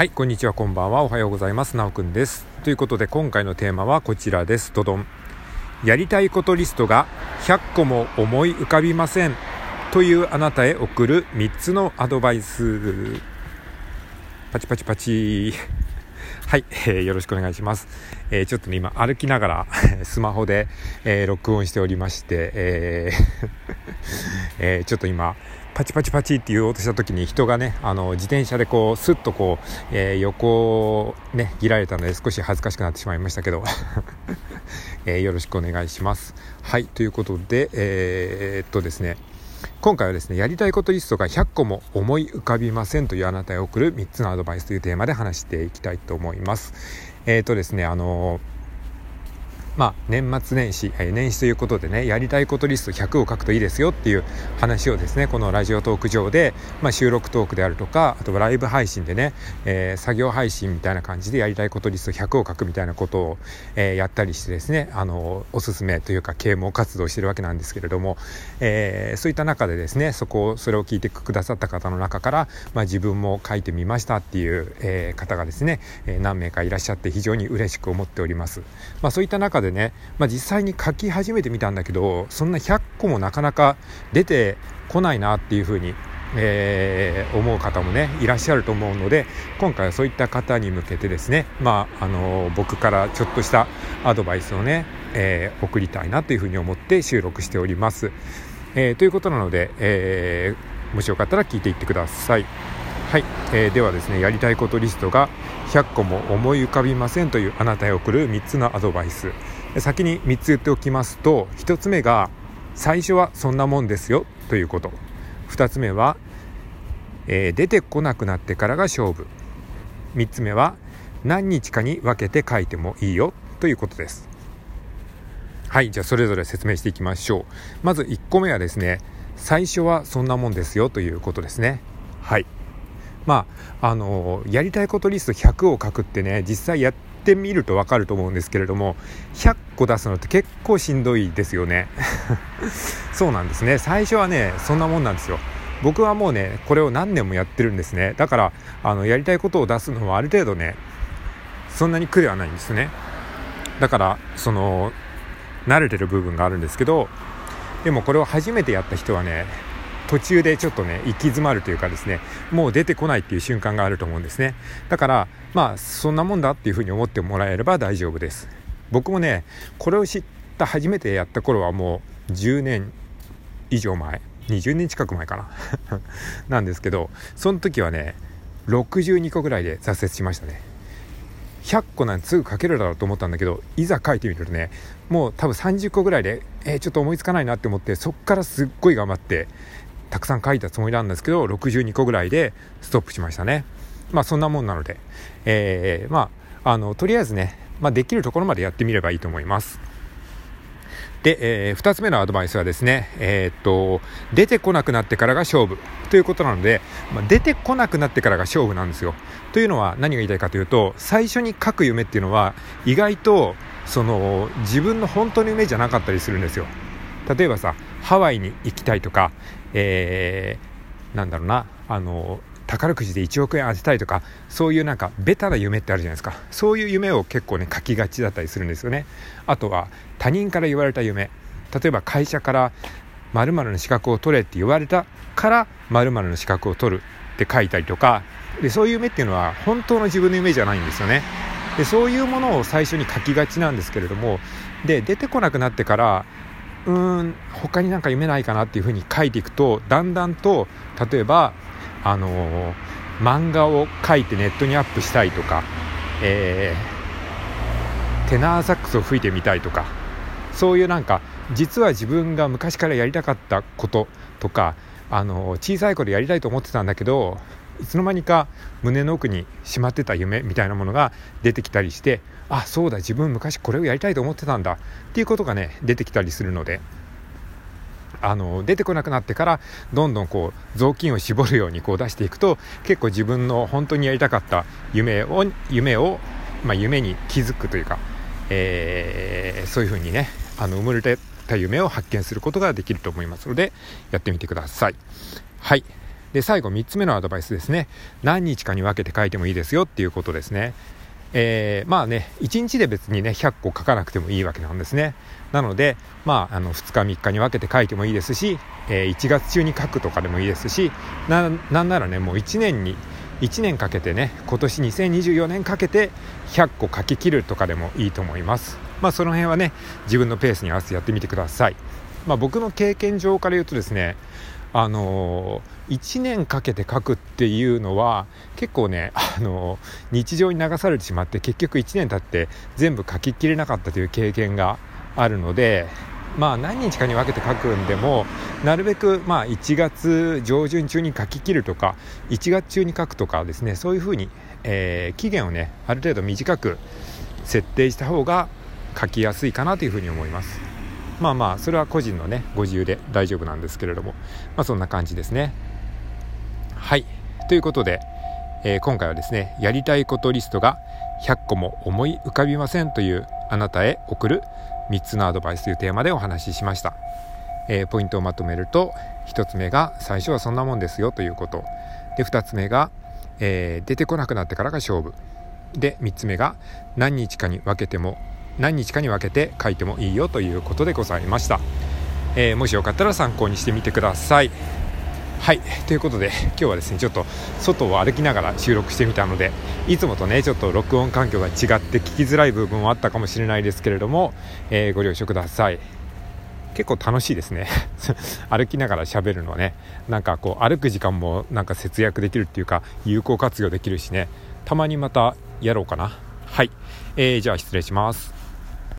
はい、こんにちは、こんばんは。おはようございます。なおくんです。ということで、今回のテーマはこちらです。どどん。やりたいことリストが100個も思い浮かびません。というあなたへ送る3つのアドバイス。パチパチパチ。はい、えー、よろしくお願いします。えー、ちょっとね、今歩きながら スマホで、えー、録音しておりまして、えー えー、ちょっと今、パチパチパチって言おうとした時に人がねあの自転車でこうスッとこう、えー、横をね切られたので少し恥ずかしくなってしまいましたけど、えー、よろしくお願いします。はいということでえー、っとですね今回はですねやりたいことリストが100個も思い浮かびませんというあなたへ送る3つのアドバイスというテーマで話していきたいと思います。えー、っとですねあのーまあ、年末年始、え年始ということでねやりたいことリスト100を書くといいですよっていう話をですねこのラジオトーク上で、まあ、収録トークであるとかあとライブ配信でね、えー、作業配信みたいな感じでやりたいことリスト100を書くみたいなことを、えー、やったりしてですねあのおすすめというか啓蒙活動してるわけなんですけれども、えー、そういった中でですねそこをそれを聞いてくださった方の中から、まあ、自分も書いてみましたっていう、え方がですね、え何名かいらっしゃって非常に嬉しく思っております。まあ、そういった中ででね、まあ、実際に書き始めてみたんだけどそんな100個もなかなか出てこないなっていうふうにえー、思う方もねいらっしゃると思うので今回はそういった方に向けてですね、まあ、あの僕からちょっとしたアドバイスをね、えー、送りたいなというふうに思って収録しております。えー、ということなので、えもしよかったら聞いていってください。はい、えー、ではですねやりたいことリストが100個も思い浮かびませんというあなたへ送る3つのアドバイス先に3つ言っておきますと1つ目が最初はそんなもんですよということ。2つ目は、えー、出てこなくなってからが勝負。3つ目は何日かに分けて書いてもいいよということです。はいじゃあそれぞれ説明していきましょう。まず1個目はですね最初はそんなもんですよということですね。はい。まあ、あのやりたいことリスト100を書くってね実際やってってみると分かると思うんですけれども100個出すのって結構しんどいですよね。そうなんですね。最初はねそんなもんなんですよ。僕はもうねこれを何年もやってるんですね。だからあのやりたいことを出すのはある程度ねそんなに苦ではないんですね。だからその慣れてる部分があるんですけどでもこれを初めてやった人はね途中でちょっとね行き詰まるというかですねもう出てこないっていう瞬間があると思うんですね。だからまあそんなもんだっていうふうに思ってもらえれば大丈夫です。僕もねこれを知った初めてやった頃はもう10年以上前20年近く前かな。なんですけどその時はね62個ぐらいで挫折しましたね。100個なんてすぐ書けるだろうと思ったんだけどいざ書いてみるとねもう多分30個ぐらいで、えー、ちょっと思いつかないなって思ってそっからすっごい頑張ってたくさん書いたつもりなんですけど62個ぐらいでストップしましたね。まあそんなもんなので、えー、まああのとりあえずね、まあ、できるところまでやってみればいいと思います。で、えー、2つ目のアドバイスはですね、えー、っと出てこなくなってからが勝負。ということなので、まあ、出てこなくなってからが勝負なんですよ。というのは何が言いたいかというと最初に書く夢っていうのは意外とその自分の本当の夢じゃなかったりするんですよ。例えばさハワイに行きたいとか、えー、なんだろうなあの宝くじで1億円当てたいとかそういうなんかベタな夢ってあるじゃないですか。そういう夢を結構ね書きがちだったりするんですよね。あとは他人から言われた夢。例えば会社から〇〇の資格を取れって言われたから〇〇の資格を取るって書いたりとか。でそういう夢っていうのは本当の自分の夢じゃないんですよね。でそういうものを最初に書きがちなんですけれどもで出てこなくなってからうーん他になんか夢ないかなっていうふうに書いていくとだんだんと例えばあのー、漫画を書いてネットにアップしたいとか、えー、テナーサックスを吹いてみたいとかそういうなんか実は自分が昔からやりたかったこととかあの小さい頃やりたいと思ってたんだけどいつの間にか胸の奥にしまってた夢みたいなものが出てきたりしてあそうだ自分昔これをやりたいと思ってたんだっていうことがね出てきたりするのであの出てこなくなってからどんどんこう雑巾を絞るようにこう出していくと結構自分の本当にやりたかった夢を夢を、まあ、夢に気づくというか、えー、そういうふうにねあの埋もれてた夢を発見することができると思いますのでやってみてください。はいで最後3つ目のアドバイスですね。何日かに分けて書いてもいいですよっていうことですね。えー、まあね1日で別にね100個書かなくてもいいわけなんですね。なのでまああの2日3日に分けて書いてもいいですし、えー、1月中に書くとかでもいいですしなんならねもう1年に1年かけてね今年2024年かけて100個書き切るとかでもいいと思います。まあその辺はね自分のペースに合わせてやってみてください。まあ僕の経験上から言うとですねあの、1年かけて書くっていうのは結構ね、あの、日常に流されてしまって結局1年経って全部書ききれなかったという経験があるのでまあ何日かに分けて書くんでもなるべくまあ1月上旬中に書き切るとか1月中に書くとかですねそういうふうに、えー、期限をねある程度短く設定した方が書きやすいかなというふうに思います。まあまあそれは個人のねご自由で大丈夫なんですけれども。まあそんな感じですね。はい。ということで、えー、今回はですねやりたいことリストが100個も思い浮かびませんというあなたへ送る3つのアドバイスというテーマでお話ししました、えー、ポイントをまとめると1つ目が最初はそんなもんですよということ。で2つ目が、えー、出てこなくなってからが勝負。で3つ目が何日かに分けても何日かに分けて書いてもいいよということでございました、えー、もしよかったら参考にしてみてください。はい。ということで今日はですねちょっと外を歩きながら収録してみたのでいつもとねちょっと録音環境が違って聞きづらい部分はあったかもしれないですけれども、えー、ご了承ください。結構楽しいですね。歩きながら喋るのはね。なんかこう歩く時間もなんか節約できるっていうか有効活用できるしね。たまにまたやろうかな。はい、えー、じゃあ失礼します。